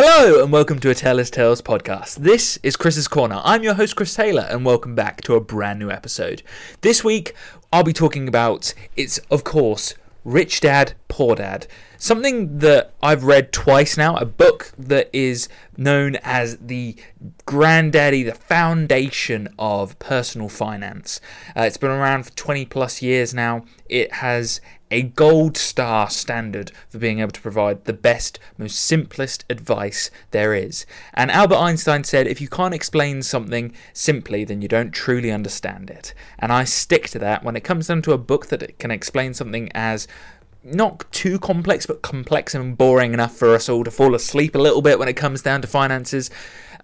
Hello and welcome to a Taylor's Tales podcast. This is Chris's Corner. I'm your host Chris Taylor and welcome back to a brand new episode. This week I'll be talking about it's of course Rich Dad Poor Dad. Something that I've read twice now, a book that is known as the granddaddy, the foundation of personal finance. Uh, it's been around for 20 plus years now. It has a gold star standard for being able to provide the best, most simplest advice there is. And Albert Einstein said, if you can't explain something simply, then you don't truly understand it. And I stick to that when it comes down to a book that can explain something as not too complex, but complex and boring enough for us all to fall asleep a little bit when it comes down to finances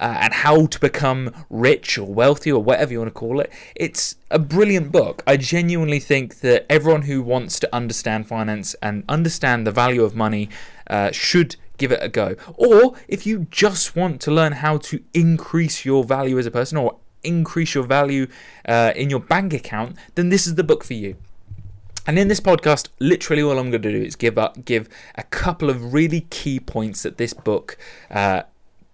uh, and how to become rich or wealthy or whatever you want to call it. It's a brilliant book. I genuinely think that everyone who wants to understand finance and understand the value of money uh, should give it a go. Or if you just want to learn how to increase your value as a person or increase your value uh, in your bank account, then this is the book for you. And in this podcast, literally all I'm going to do is give up, give a couple of really key points that this book uh,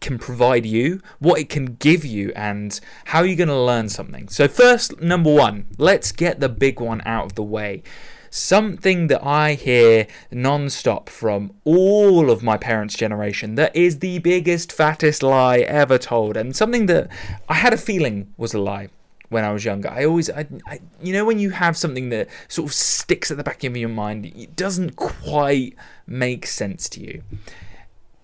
can provide you, what it can give you, and how you're going to learn something. So, first, number one, let's get the big one out of the way. Something that I hear non stop from all of my parents' generation that is the biggest, fattest lie ever told, and something that I had a feeling was a lie when I was younger. I always, I, I, you know, when you have something that sort of sticks at the back of your mind, it doesn't quite make sense to you,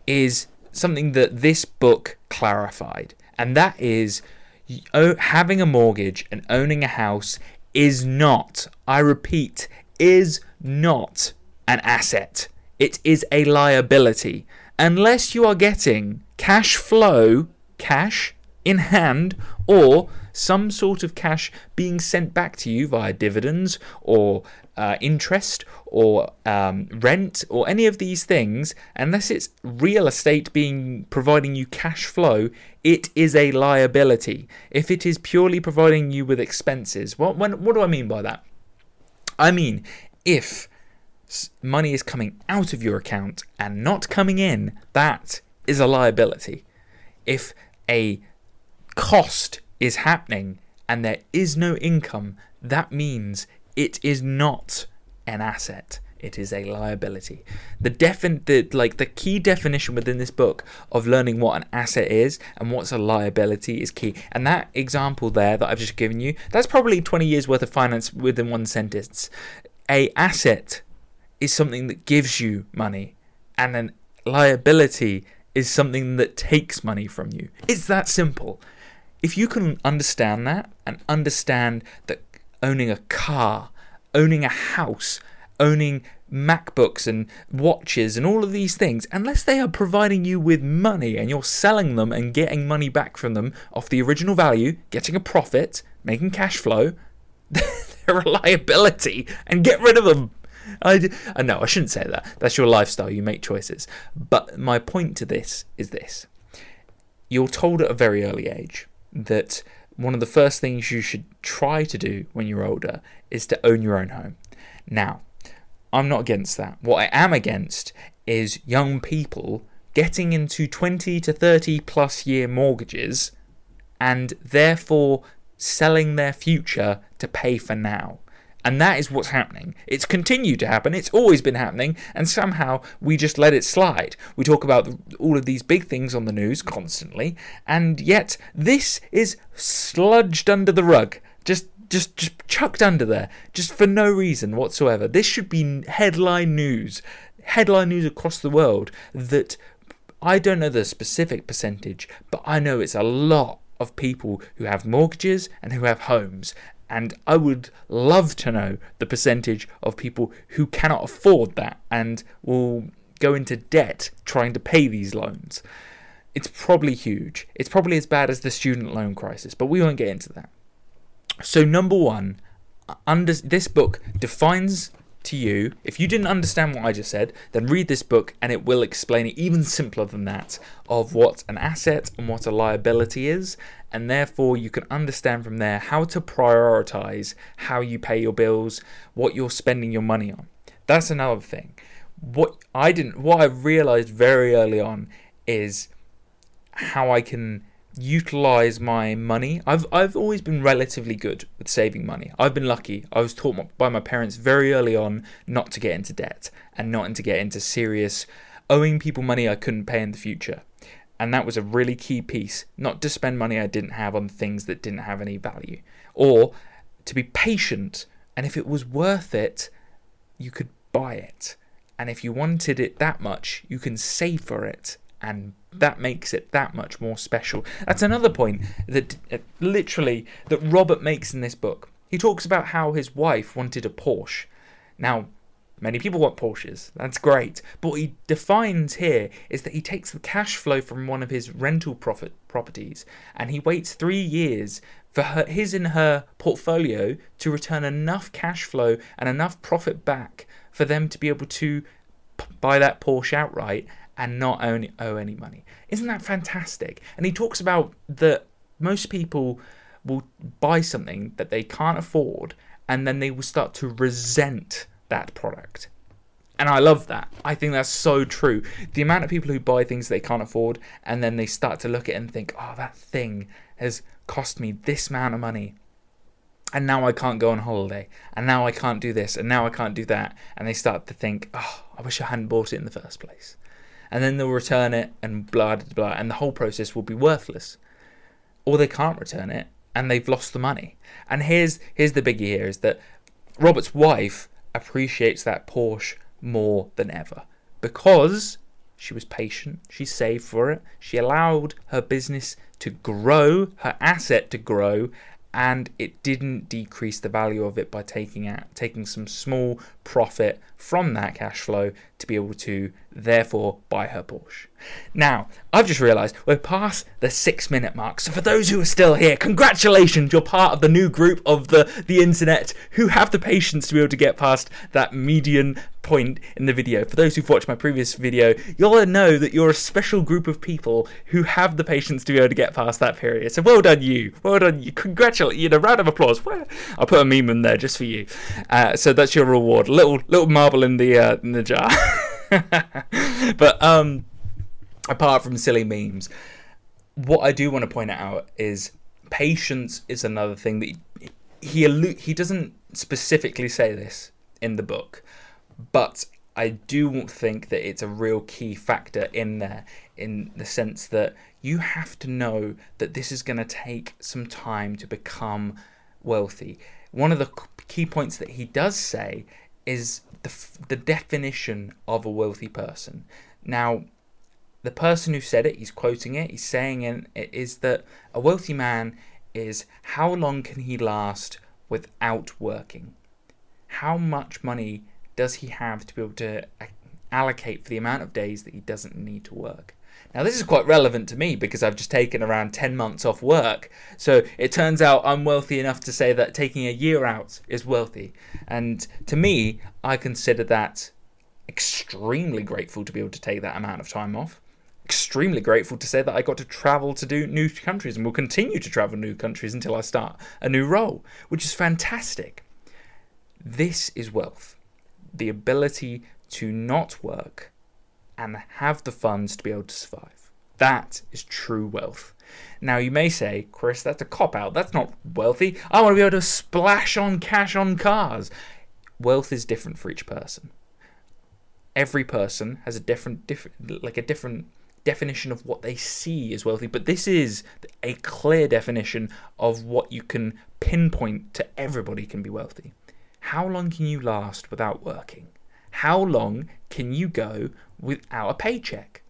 is something that this book clarified. And that is having a mortgage and owning a house is not, I repeat, is not an asset. It is a liability. Unless you are getting cash flow, cash in hand, or some sort of cash being sent back to you via dividends or uh, interest or um, rent or any of these things, unless it's real estate being providing you cash flow, it is a liability. If it is purely providing you with expenses, what when, what do I mean by that? I mean if money is coming out of your account and not coming in, that is a liability. If a cost is happening and there is no income, that means it is not an asset. It is a liability. The defin the like the key definition within this book of learning what an asset is and what's a liability is key. And that example there that I've just given you, that's probably 20 years worth of finance within one sentence. A asset is something that gives you money, and an liability is something that takes money from you. It's that simple if you can understand that and understand that owning a car, owning a house, owning MacBooks and watches and all of these things, unless they are providing you with money and you're selling them and getting money back from them off the original value, getting a profit, making cash flow, they're a liability and get rid of them. I, I know uh, I shouldn't say that. That's your lifestyle. You make choices. But my point to this is this: you're told at a very early age that one of the first things you should try to do when you're older is to own your own home. Now, I'm not against that. What I am against is young people getting into 20 to 30 plus year mortgages and therefore selling their future to pay for now. And that is what's happening. It's continued to happen. It's always been happening. And somehow we just let it slide. We talk about all of these big things on the news constantly. And yet this is sludged under the rug. Just just just chucked under there just for no reason whatsoever. This should be headline news. Headline news across the world that I don't know the specific percentage, but I know it's a lot of people who have mortgages and who have homes and I would love to know the percentage of people who cannot afford that and will go into debt trying to pay these loans. It's probably huge. It's probably as bad as the student loan crisis, but we won't get into that. So, number one, under this book defines to you. If you didn't understand what I just said, then read this book and it will explain it even simpler than that of what an asset and what a liability is. And therefore, you can understand from there how to prioritize how you pay your bills, what you're spending your money on. That's another thing. What I didn't, what I realized very early on is how I can utilize my money. I've I've always been relatively good with saving money. I've been lucky. I was taught by my parents very early on not to get into debt and not to get into serious owing people money I couldn't pay in the future. And that was a really key piece, not to spend money I didn't have on things that didn't have any value or to be patient and if it was worth it, you could buy it. And if you wanted it that much, you can save for it and that makes it that much more special. That's another point that uh, literally that Robert makes in this book. He talks about how his wife wanted a Porsche. Now, many people want Porsches. That's great. But what he defines here is that he takes the cash flow from one of his rental profit properties and he waits 3 years for her, his and her portfolio to return enough cash flow and enough profit back for them to be able to buy that Porsche outright and not only owe any money. Isn't that fantastic? And he talks about that most people will buy something that they can't afford and then they will start to resent that product. And I love that. I think that's so true. The amount of people who buy things they can't afford and then they start to look at it and think, oh, that thing has cost me this amount of money. And now I can't go on holiday. And now I can't do this. And now I can't do that. And they start to think, oh, I wish I hadn't bought it in the first place and then they'll return it and blah blah blah, and the whole process will be worthless. Or they can't return it and they've lost the money. And here's here's the biggie here is that Robert's wife appreciates that Porsche more than ever because she was patient, she saved for it, she allowed her business to grow, her asset to grow, and it didn't decrease the value of it by taking out taking some small profit from that cash flow to be able to therefore buy her Porsche. Now, I've just realized we're past the 6 minute mark. So for those who are still here, congratulations, you're part of the new group of the the internet who have the patience to be able to get past that median point in the video. For those who've watched my previous video, you'll know that you're a special group of people who have the patience to be able to get past that period. So well done, you. Well done, you. Congratulate you. A round of applause. I'll put a meme in there just for you. Uh, so that's your reward. Little little marble in the uh, in the jar. but um, apart from silly memes, what I do want to point out is patience is another thing that he he, he doesn't specifically say this in the book, but I do think that it's a real key factor in there in the sense that you have to know that this is going to take some time to become wealthy. One of the key points that he does say is the, the definition of a wealthy person. Now, the person who said it, he's quoting it, he's saying it is that a wealthy man is how long can he last without working? How much money does he have to be able to uh, allocate for the amount of days that he doesn't need to work? Now, this is quite relevant to me because I've just taken around 10 months off work. So it turns out I'm wealthy enough to say that taking a year out is wealthy. And to me, I consider that extremely grateful to be able to take that amount of time off. Extremely grateful to say that I got to travel to do new countries and will continue to travel new countries until I start a new role, which is fantastic. This is wealth the ability to not work and have the funds to be able to survive. That is true wealth. Now, you may say, Chris, that's a cop out. That's not wealthy. I want to be able to splash on cash on cars. Wealth is different for each person. Every person has a different, different, like a different definition of what they see as wealthy, but this is a clear definition of what you can pinpoint to everybody can be wealthy. How long can you last without working? How long can you go without a paycheck?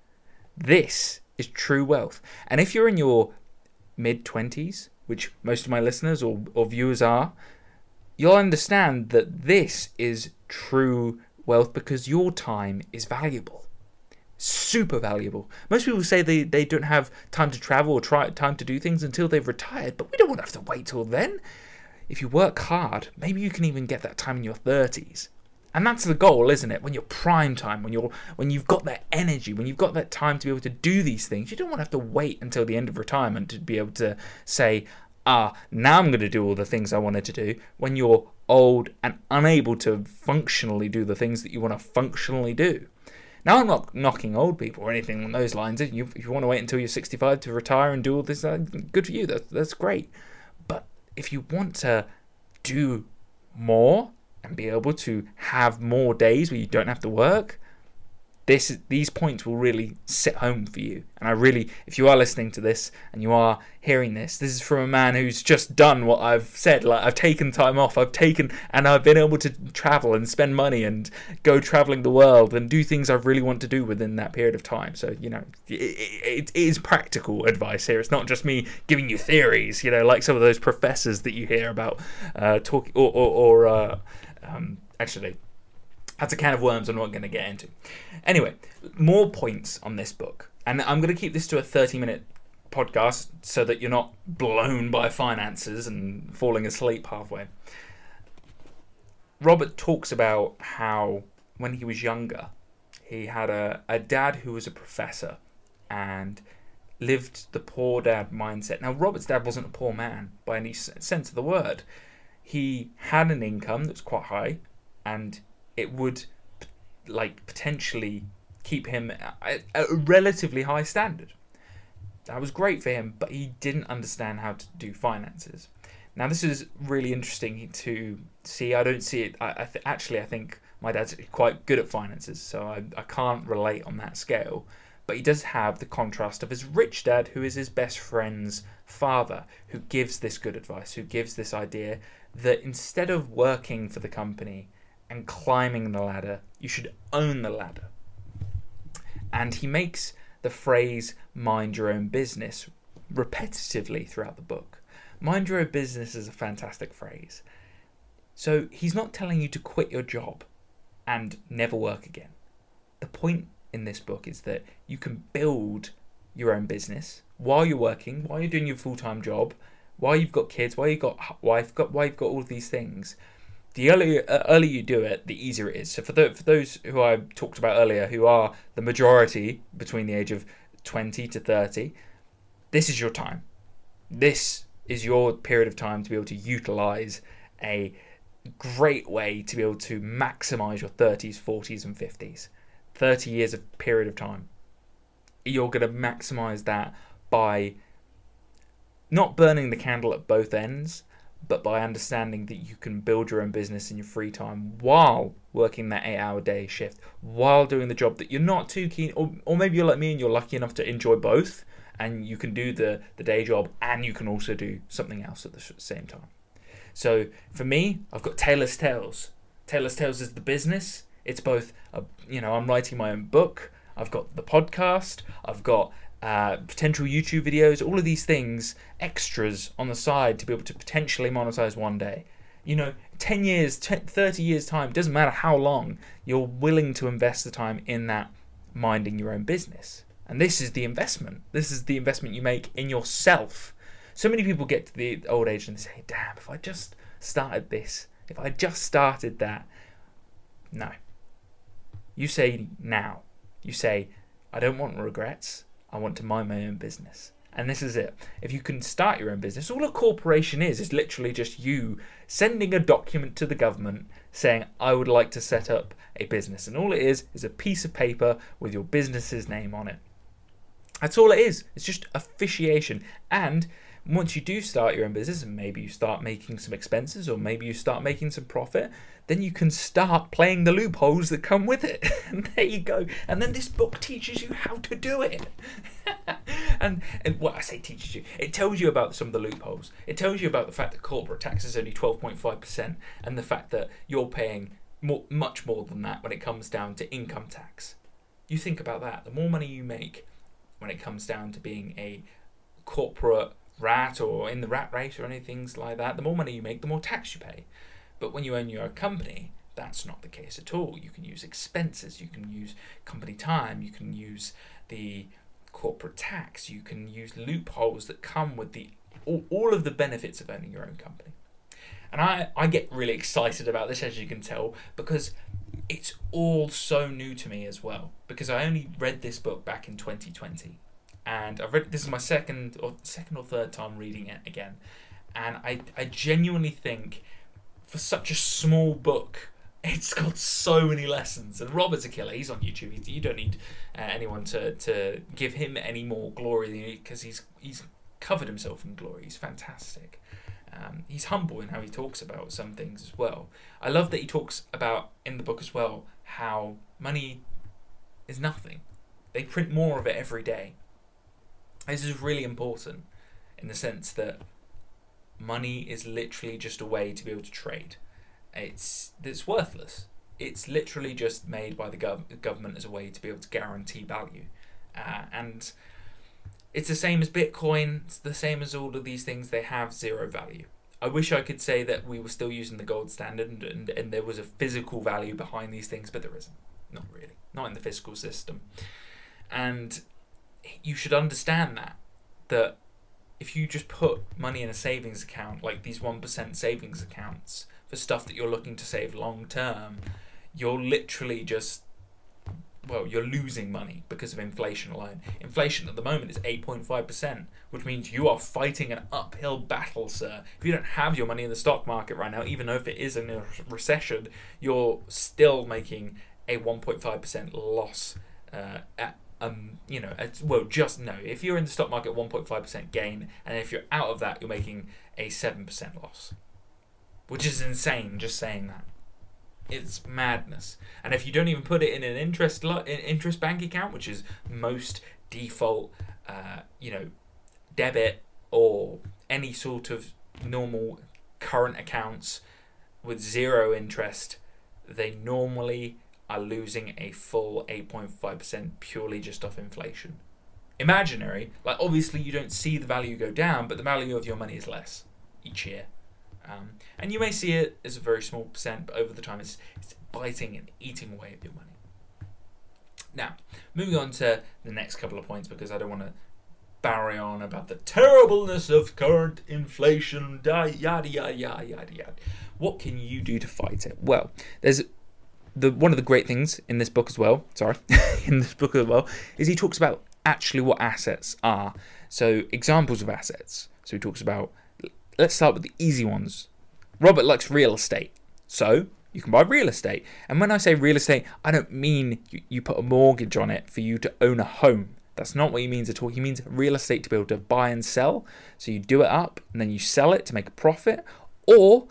This is true wealth. And if you're in your mid 20s, which most of my listeners or, or viewers are, you'll understand that this is true wealth because your time is valuable. Super valuable. Most people say they, they don't have time to travel or try time to do things until they've retired, but we don't want to have to wait till then. If you work hard, maybe you can even get that time in your 30s. And that's the goal, isn't it? When you're prime time, when you're when you've got that energy, when you've got that time to be able to do these things, you don't want to have to wait until the end of retirement to be able to say, ah, now I'm going to do all the things I wanted to do. When you're old and unable to functionally do the things that you want to functionally do. Now, I'm not knocking old people or anything on those lines. If you, if you want to wait until you're 65 to retire and do all this, uh, good for you. That, that's great. If you want to do more and be able to have more days where you don't have to work, this these points will really sit home for you. And I really, if you are listening to this and you are hearing this, this is from a man who's just done what I've said. Like I've taken time off, I've taken, and I've been able to travel and spend money and go traveling the world and do things I really want to do within that period of time. So you know, it, it, it is practical advice here. It's not just me giving you theories. You know, like some of those professors that you hear about uh, talking or or, or uh, um, actually that's a can of worms I'm not going to get into. Anyway, more points on this book. And I'm going to keep this to a 30 minute podcast so that you're not blown by finances and falling asleep halfway. Robert talks about how when he was younger, he had a, a dad who was a professor and lived the poor dad mindset. Now, Robert's dad wasn't a poor man by any sense of the word. He had an income that's quite high and it would like potentially keep him at a relatively high standard. That was great for him, but he didn't understand how to do finances. Now, this is really interesting to see. I don't see it. I, I th- actually, I think my dad's quite good at finances, so I, I can't relate on that scale. But he does have the contrast of his rich dad, who is his best friend's father, who gives this good advice, who gives this idea that instead of working for the company, and climbing the ladder. You should own the ladder. And he makes the phrase mind your own business repetitively throughout the book. Mind your own business is a fantastic phrase. So he's not telling you to quit your job and never work again. The point in this book is that you can build your own business while you're working, while you're doing your full time job, while you've got kids, while you've got wife, got while you've got all these things the earlier uh, earlier you do it, the easier it is. So for the, for those who I talked about earlier, who are the majority between the age of twenty to thirty, this is your time. This is your period of time to be able to utilize a great way to be able to maximize your 30s, 40s, and 50s. 30 years of period of time. You're going to maximize that by not burning the candle at both ends, but by understanding that you can build your own business in your free time while working that eight hour day shift, while doing the job that you're not too keen, or, or maybe you're like me and you're lucky enough to enjoy both, and you can do the, the day job and you can also do something else at the same time. So for me, I've got Taylor's Tales. Taylor's Tales is the business. It's both, a, you know, I'm writing my own book. I've got the podcast. I've got uh, potential YouTube videos, all of these things, extras on the side to be able to potentially monetize one day. You know, 10 years, 10, 30 years' time, doesn't matter how long, you're willing to invest the time in that minding your own business. And this is the investment. This is the investment you make in yourself. So many people get to the old age and say, damn, if I just started this, if I just started that. No. You say now. You say, I don't want regrets. I want to mind my own business. And this is it. If you can start your own business, all a corporation is is literally just you sending a document to the government saying, I would like to set up a business. And all it is is a piece of paper with your business's name on it. That's all it is. It's just officiation. And once you do start your own business and maybe you start making some expenses or maybe you start making some profit, then you can start playing the loopholes that come with it. and there you go. And then this book teaches you how to do it. and, and what I say teaches you, it tells you about some of the loopholes. It tells you about the fact that corporate tax is only 12.5% and the fact that you're paying more, much more than that when it comes down to income tax. You think about that. The more money you make when it comes down to being a corporate rat or in the rat race or anything like that, the more money you make, the more tax you pay. But when you own your own company, that's not the case at all. You can use expenses, you can use company time, you can use the corporate tax, you can use loopholes that come with the all, all of the benefits of owning your own company. And I, I get really excited about this, as you can tell, because it's all so new to me as well. Because I only read this book back in 2020 and I've read this is my second or second or third time reading it again, and I I genuinely think for such a small book, It's got so many lessons, and Robert's a killer. He's on YouTube. You don't need uh, anyone to, to give him any more glory because he's he's covered himself in glory. He's fantastic. Um, he's humble in how he talks about some things as well. I love that he talks about in the book as well how money is nothing. They print more of it every day. This is really important in the sense that money is literally just a way to be able to trade. It's it's worthless. It's literally just made by the gov- government as a way to be able to guarantee value, uh, and it's the same as Bitcoin. It's the same as all of these things. They have zero value. I wish I could say that we were still using the gold standard and, and, and there was a physical value behind these things, but there isn't. Not really. Not in the fiscal system. And you should understand that that if you just put money in a savings account, like these 1% savings accounts for stuff that you're looking to save long term, you're literally just, well, you're losing money because of inflation alone. Inflation at the moment is 8.5%, which means you are fighting an uphill battle, sir. If you don't have your money in the stock market right now, even though if it is in a recession, you're still making a 1.5% loss uh, at um, you know, well, just no. If you're in the stock market, 1.5% gain, and if you're out of that, you're making a 7% loss, which is insane. Just saying that, it's madness. And if you don't even put it in an interest lo- interest bank account, which is most default, uh, you know, debit or any sort of normal current accounts with zero interest, they normally are losing a full 8.5% purely just off inflation. Imaginary, like obviously you don't see the value go down, but the value of your money is less each year. Um, and you may see it as a very small percent, but over the time it's, it's biting and eating away at your money. Now, moving on to the next couple of points because I don't want to barry on about the terribleness of current inflation, yada yada yada yada yada. What can you do to fight it? Well, there's the one of the great things in this book as well, sorry, in this book as well, is he talks about actually what assets are. So examples of assets. So he talks about let's start with the easy ones. Robert likes real estate. So you can buy real estate. And when I say real estate, I don't mean you, you put a mortgage on it for you to own a home. That's not what he means at all. He means real estate to be able to buy and sell. So you do it up and then you sell it to make a profit, or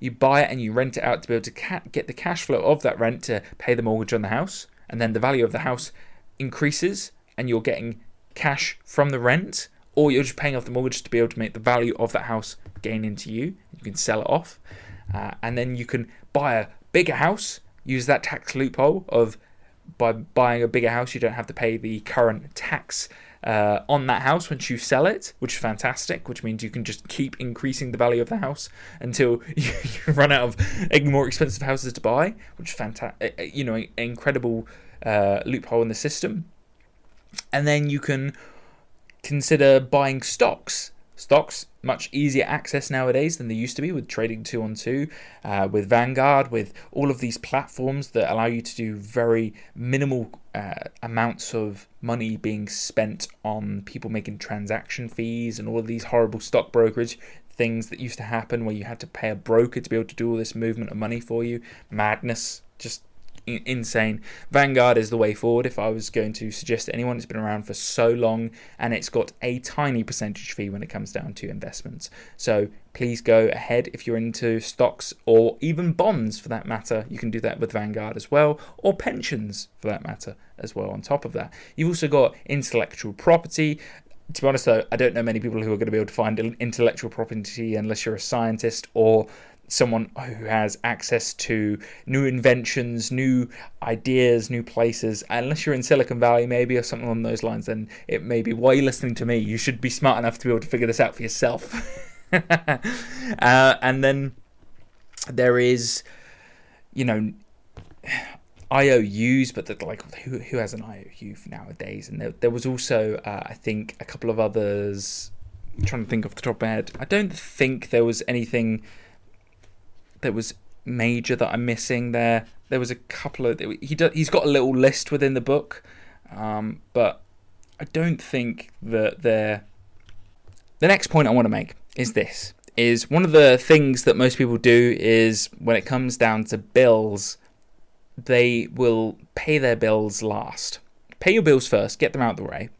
you buy it and you rent it out to be able to ca- get the cash flow of that rent to pay the mortgage on the house, and then the value of the house increases and you're getting cash from the rent, or you're just paying off the mortgage to be able to make the value of that house gain into you. You can sell it off, uh, and then you can buy a bigger house. Use that tax loophole of by buying a bigger house, you don't have to pay the current tax uh, on that house once you sell it, which is fantastic, which means you can just keep increasing the value of the house until you, you run out of more expensive houses to buy, which is fantastic, uh, uh, you know, incredible uh, loophole in the system. And then you can consider buying stocks. Stocks much easier access nowadays than they used to be with Trading 212, uh, with Vanguard, with all of these platforms that allow you to do very minimal uh, amounts of money being spent on people making transaction fees and all of these horrible stock brokerage things that used to happen where you had to pay a broker to be able to do all this movement of money for you. Madness. Just insane. Vanguard is the way forward. If I was going to suggest to anyone, it's been around for so long and it's got a tiny percentage fee when it comes down to investments. So please go ahead if you're into stocks or even bonds for that matter. You can do that with Vanguard as well, or pensions for that matter as well. On top of that, you've also got intellectual property to be honest though, I don't know many people who are going to be able to find intellectual property unless you're a scientist or someone who has access to new inventions, new ideas, new places. Unless you're in Silicon Valley, maybe, or something along those lines, then it may be why you're you listening to me? You should be smart enough to be able to figure this out for yourself. uh, and then there is, you know, IOUs, but like who who has an IOU nowadays? And there, there was also, uh, I think, a couple of others. I'm trying to think off the top of my head. I don't think there was anything that was major that I'm missing there. There was a couple of he do, he's got a little list within the book, um, but I don't think that they're. The next point I want to make is this: is one of the things that most people do is when it comes down to bills, they will pay their bills last. Pay your bills first, get them out of the way,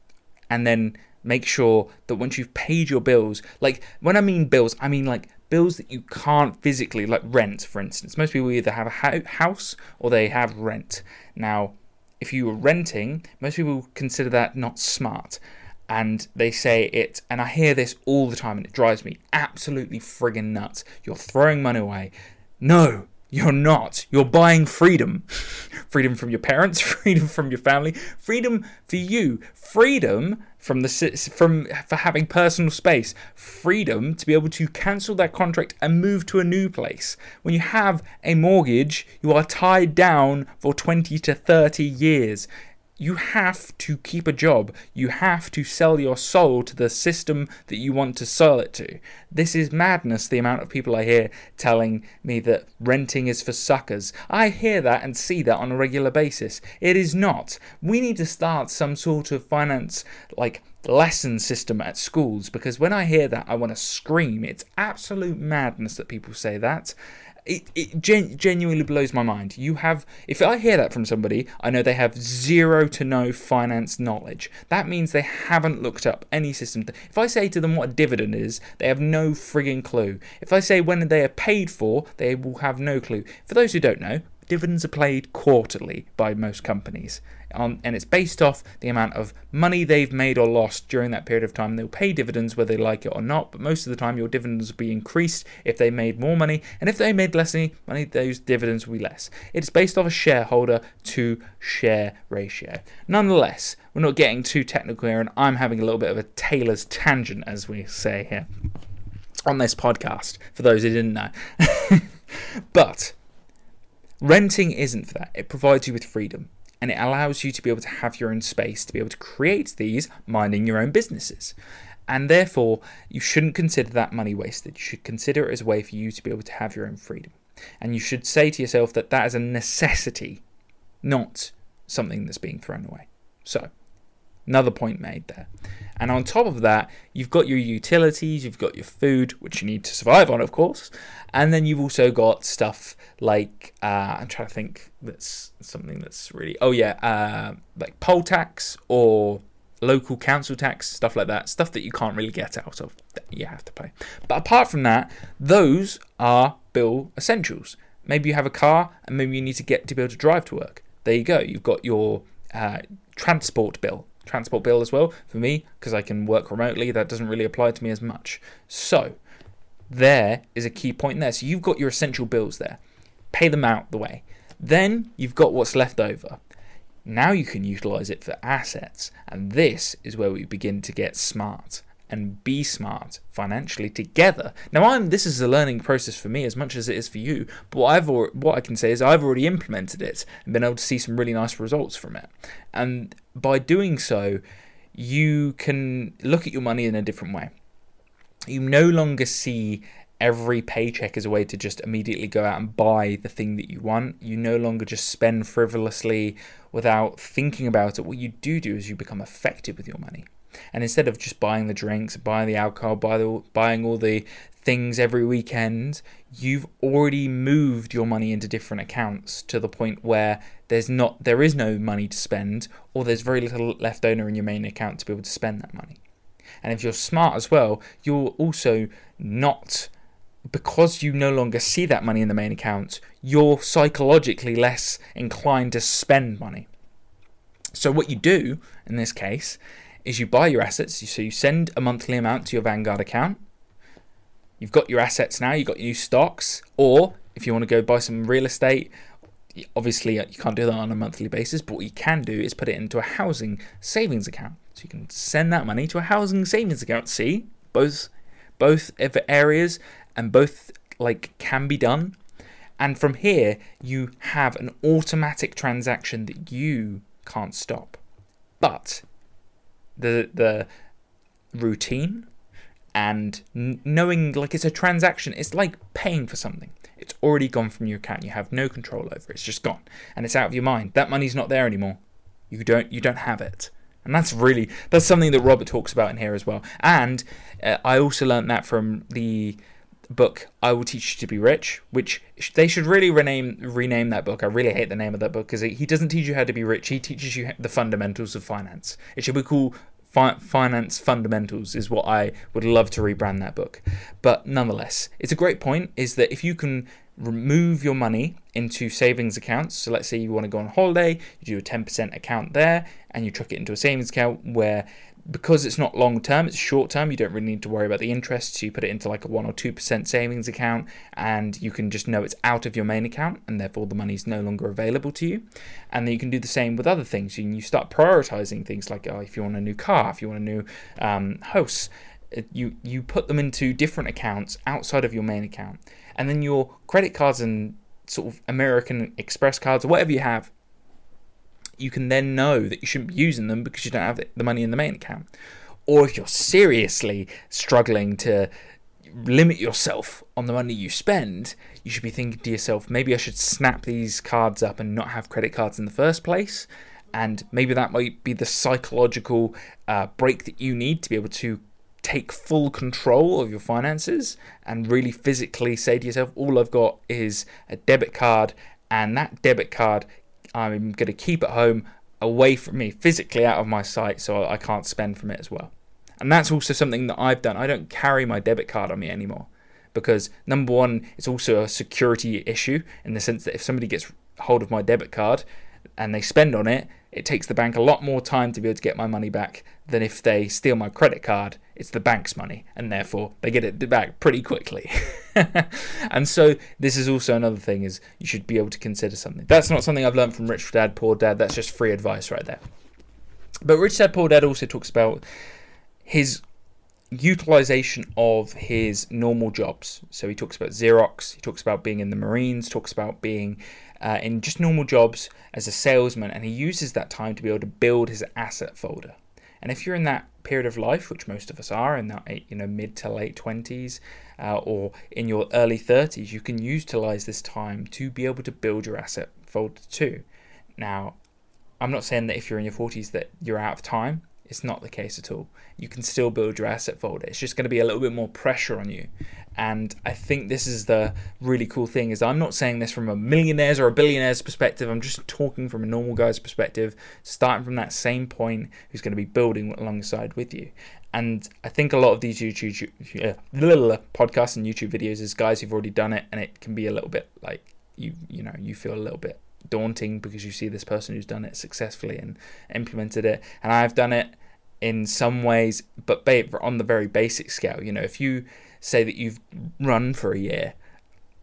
and then make sure that once you've paid your bills, like when I mean bills, I mean like bills that you can't physically, like rent, for instance. Most people either have a house or they have rent. Now, if you were renting, most people consider that not smart. And they say it, and I hear this all the time, and it drives me absolutely friggin' nuts. You're throwing money away. No, you're not. You're buying freedom. freedom from your parents, freedom from your family, freedom for you, freedom from the from for having personal space, freedom to be able to cancel that contract and move to a new place. When you have a mortgage, you are tied down for 20 to 30 years you have to keep a job. You have to sell your soul to the system that you want to sell it to. This is madness, the amount of people I hear telling me that renting is for suckers. I hear that and see that on a regular basis. It is not. We need to start some sort of finance, like, lesson system at schools because when I hear that, I want to scream. It's absolute madness that people say that it, it gen- genuinely blows my mind. You have, if I hear that from somebody, I know they have zero to no finance knowledge. That means they haven't looked up any system. If I say to them what a dividend is, they have no frigging clue. If I say when they are paid for, they will have no clue. For those who don't know, dividends are paid quarterly by most companies um, and it's based off the amount of money they've made or lost during that period of time. They'll pay dividends whether they like it or not, but most of the time your dividends will be increased if they made more money, and if they made less money, those dividends will be less. It's based off a shareholder to share ratio. Nonetheless, we're not getting too technical here, and I'm having a little bit of a Taylor's tangent, as we say here on this podcast, for those who didn't know. but renting isn't for that, it provides you with freedom and it allows you to be able to have your own space to be able to create these minding your own businesses. And therefore, you shouldn't consider that money wasted. You should consider it as a way for you to be able to have your own freedom. And you should say to yourself that that is a necessity, not something that's being thrown away. So, another point made there. And on top of that, you've got your utilities, you've got your food, which you need to survive on, of course, and then you've also got stuff like uh, I'm trying to think that's something that's really oh yeah uh, like poll tax or local council tax stuff like that. Stuff that you can't really get out of that you have to pay. But apart from that those are bill essentials. Maybe you have a car and maybe you need to get to be able to drive to work. There you go. You've got your uh, transport bill transport bill as well for me because I can work remotely that doesn't really apply to me as much so there is a key point there so you've got your essential bills there pay them out the way. Then you've got what's left over. Now you can utilize it for assets, and this is where we begin to get smart and be smart financially together. Now, I'm this is a learning process for me as much as it is for you. But what I've what I can say is I've already implemented it and been able to see some really nice results from it. And by doing so, you can look at your money in a different way. You no longer see every paycheck as a way to just immediately go out and buy the thing that you want. You no longer just spend frivolously without thinking about it. What you do do is you become effective with your money. And instead of just buying the drinks, buying the alcohol, buy the, buying all the things every weekend, you've already moved your money into different accounts to the point where there's not there is no money to spend or there's very little left over in your main account to be able to spend that money. And if you're smart as well, you'll also not because you no longer see that money in the main account, you're psychologically less inclined to spend money. So, what you do in this case is you buy your assets. So, you send a monthly amount to your Vanguard account. You've got your assets now, you've got your stocks, or if you want to go buy some real estate, obviously uh, you can't do that on a monthly basis, but what you can do is put it into a housing savings account. So, you can send that money to a housing savings account. See, both both areas and both like can be done. And from here, you have an automatic transaction that you can't stop. But the the routine and knowing like it's a transaction, it's like paying for something. It's already gone from your account. You have no control over it. It's just gone, and it's out of your mind. That money's not there anymore. You don't you don't have it. And that's really that's something that Robert talks about in here as well. And uh, I also learned that from the book I Will Teach You to Be Rich, which they should really rename rename that book. I really hate the name of that book because he doesn't teach you how to be rich. He teaches you the fundamentals of finance. It should be called Fi- Finance Fundamentals is what I would love to rebrand that book. But nonetheless, it's a great point is that if you can remove your money into savings accounts. So let's say you want to go on holiday, you do a 10% account there and you chuck it into a savings account where because it's not long term, it's short term, you don't really need to worry about the interest. So you put it into like a 1 or 2% savings account and you can just know it's out of your main account and therefore the money is no longer available to you. And then you can do the same with other things. You, you start prioritizing things like oh, if you want a new car, if you want a new um, house, you, you put them into different accounts outside of your main account. And then your credit cards and sort of American Express cards or whatever you have you can then know that you shouldn't be using them because you don't have the money in the main account. Or if you're seriously struggling to limit yourself on the money you spend, you should be thinking to yourself, maybe I should snap these cards up and not have credit cards in the first place. And maybe that might be the psychological uh, break that you need to be able to take full control of your finances and really physically say to yourself, all I've got is a debit card, and that debit card I'm going to keep at home away from me, physically out of my sight, so I can't spend from it as well. And that's also something that I've done. I don't carry my debit card on me anymore because number one, it's also a security issue in the sense that if somebody gets hold of my debit card and they spend on it, it takes the bank a lot more time to be able to get my money back than if they steal my credit card. It's the bank's money, and therefore they get it back pretty quickly. and so this is also another thing: is you should be able to consider something. That's not something I've learned from Rich Dad Poor Dad. That's just free advice right there. But Rich Dad Poor Dad also talks about his utilization of his normal jobs. So he talks about Xerox, he talks about being in the Marines, talks about being uh, in just normal jobs as a salesman, and he uses that time to be able to build his asset folder. And if you're in that period of life, which most of us are, in that you know mid to late twenties uh, or in your early thirties, you can utilize this time to be able to build your asset folder too. Now, I'm not saying that if you're in your 40s that you're out of time. It's not the case at all. You can still build your asset folder. It's just going to be a little bit more pressure on you. And I think this is the really cool thing is I'm not saying this from a millionaire's or a billionaire's perspective. I'm just talking from a normal guy's perspective, starting from that same point who's going to be building alongside with you. And I think a lot of these YouTube uh, podcasts and YouTube videos is guys who've already done it, and it can be a little bit like you you know you feel a little bit daunting because you see this person who's done it successfully and implemented it, and I've done it in some ways, but on the very basic scale. You know, if you say that you've run for a year,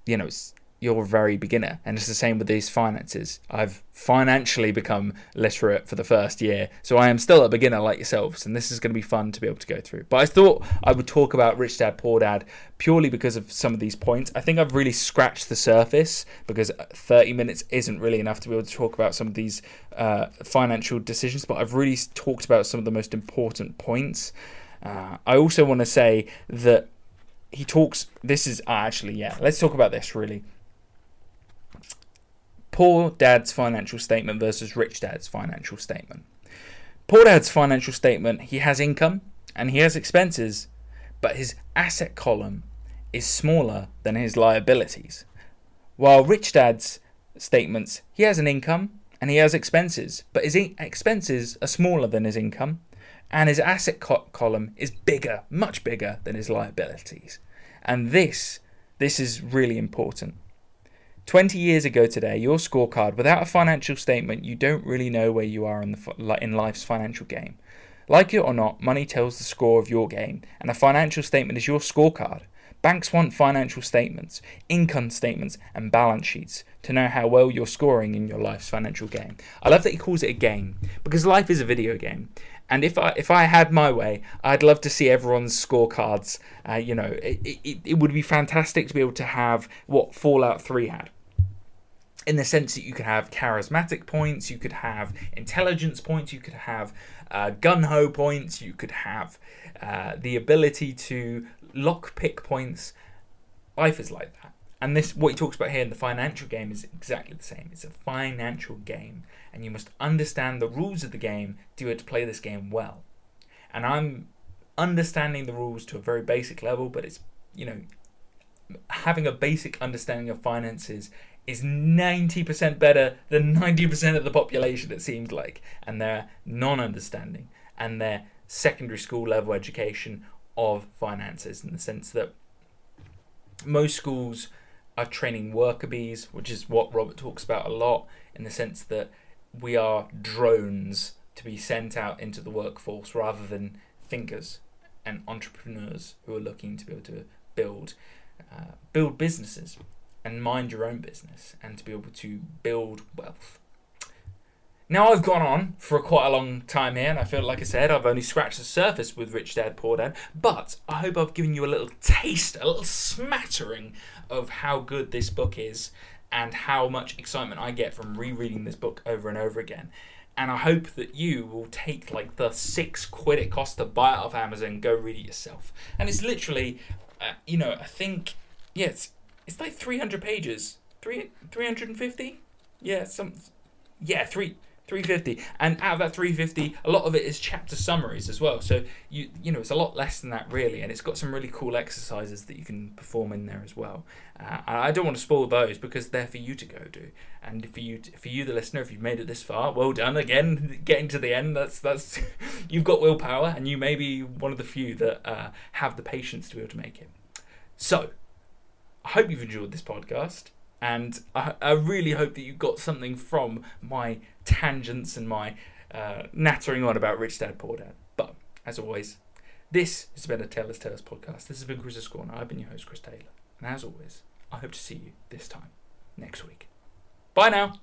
you know, you're a very beginner. And it's the same with these finances. I've financially become literate for the first year, so I am still a beginner like yourselves, and this is going to be fun to be able to go through. But I thought I would talk about Rich Dad Poor Dad purely because of some of these points. I think I've really scratched the surface because 30 minutes isn't really enough to be able to talk about some of these uh, financial decisions, but I've really talked about some of the most important points. Uh, I also want to say that he talks. This is uh, actually, yeah, let's talk about this really Poor dad's financial statement versus rich dad's financial statement. Poor dad's financial statement, he has income and he has expenses, but his asset column is smaller than his liabilities. While rich dad's statements, he has an income and he has expenses, but his expenses are smaller than his income, and his asset co- column is bigger, much bigger than his liabilities. And this, this is really important. 20 years ago today, your scorecard, without a financial statement, you don't really know where you are in, the, in life's financial game. Like it or not, money tells the score of your game, and a financial statement is your scorecard. Banks want financial statements, income statements, and balance sheets to know how well you're scoring in your life's financial game. I love that he calls it a game because life is a video game. And if I if I had my way, I'd love to see everyone's scorecards. Uh, you know, it, it, it would be fantastic to be able to have what Fallout 3 had in the sense that you could have charismatic points, you could have intelligence points, you could have uh, gun ho points, you could have uh, the ability to lock pick points. Life is like that. And this, what he talks about here in the financial game, is exactly the same. It's a financial game, and you must understand the rules of the game to be able to play this game well. And I'm understanding the rules to a very basic level, but it's you know having a basic understanding of finances is 90% better than 90% of the population, it seems like. And their non understanding and their secondary school level education of finances in the sense that most schools are training worker bees, which is what Robert talks about a lot, in the sense that we are drones to be sent out into the workforce rather than thinkers and entrepreneurs who are looking to be able to build uh, build businesses and mind your own business and to be able to build wealth. Now I've gone on for quite a long time here, and I feel like I said I've only scratched the surface with Rich Dad Poor Dad, but I hope I've given you a little taste, a little smattering of how good this book is and how much excitement I get from rereading this book over and over again. And I hope that you will take like the six quid it costs to buy it off Amazon, go read it yourself. And it's literally, uh, you know, I think, yeah, it's, it's like 300 pages. Three, 350? Yeah, some, yeah, three, 350 and out of that 350 a lot of it is chapter summaries as well. So you you know it's a lot less than that really. And it's got some really cool exercises that you can perform in there as well. Uh, i don't want to spoil those because they're for you to go do. And for you for you the listener if you've made it this far well done again. Getting to the end that's that's you've got willpower and you may be one of the few that uh, have the patience to be able to make it. So i hope you've enjoyed this podcast and I, I really hope that you got something from my tangents and my uh, nattering on about Rich Dad Poor Dad. But as always, this has been a Taylor's Tales podcast. This has been Chris's Corner. I've been your host, Chris Taylor. And as always, I hope to see you this time next week. Bye now.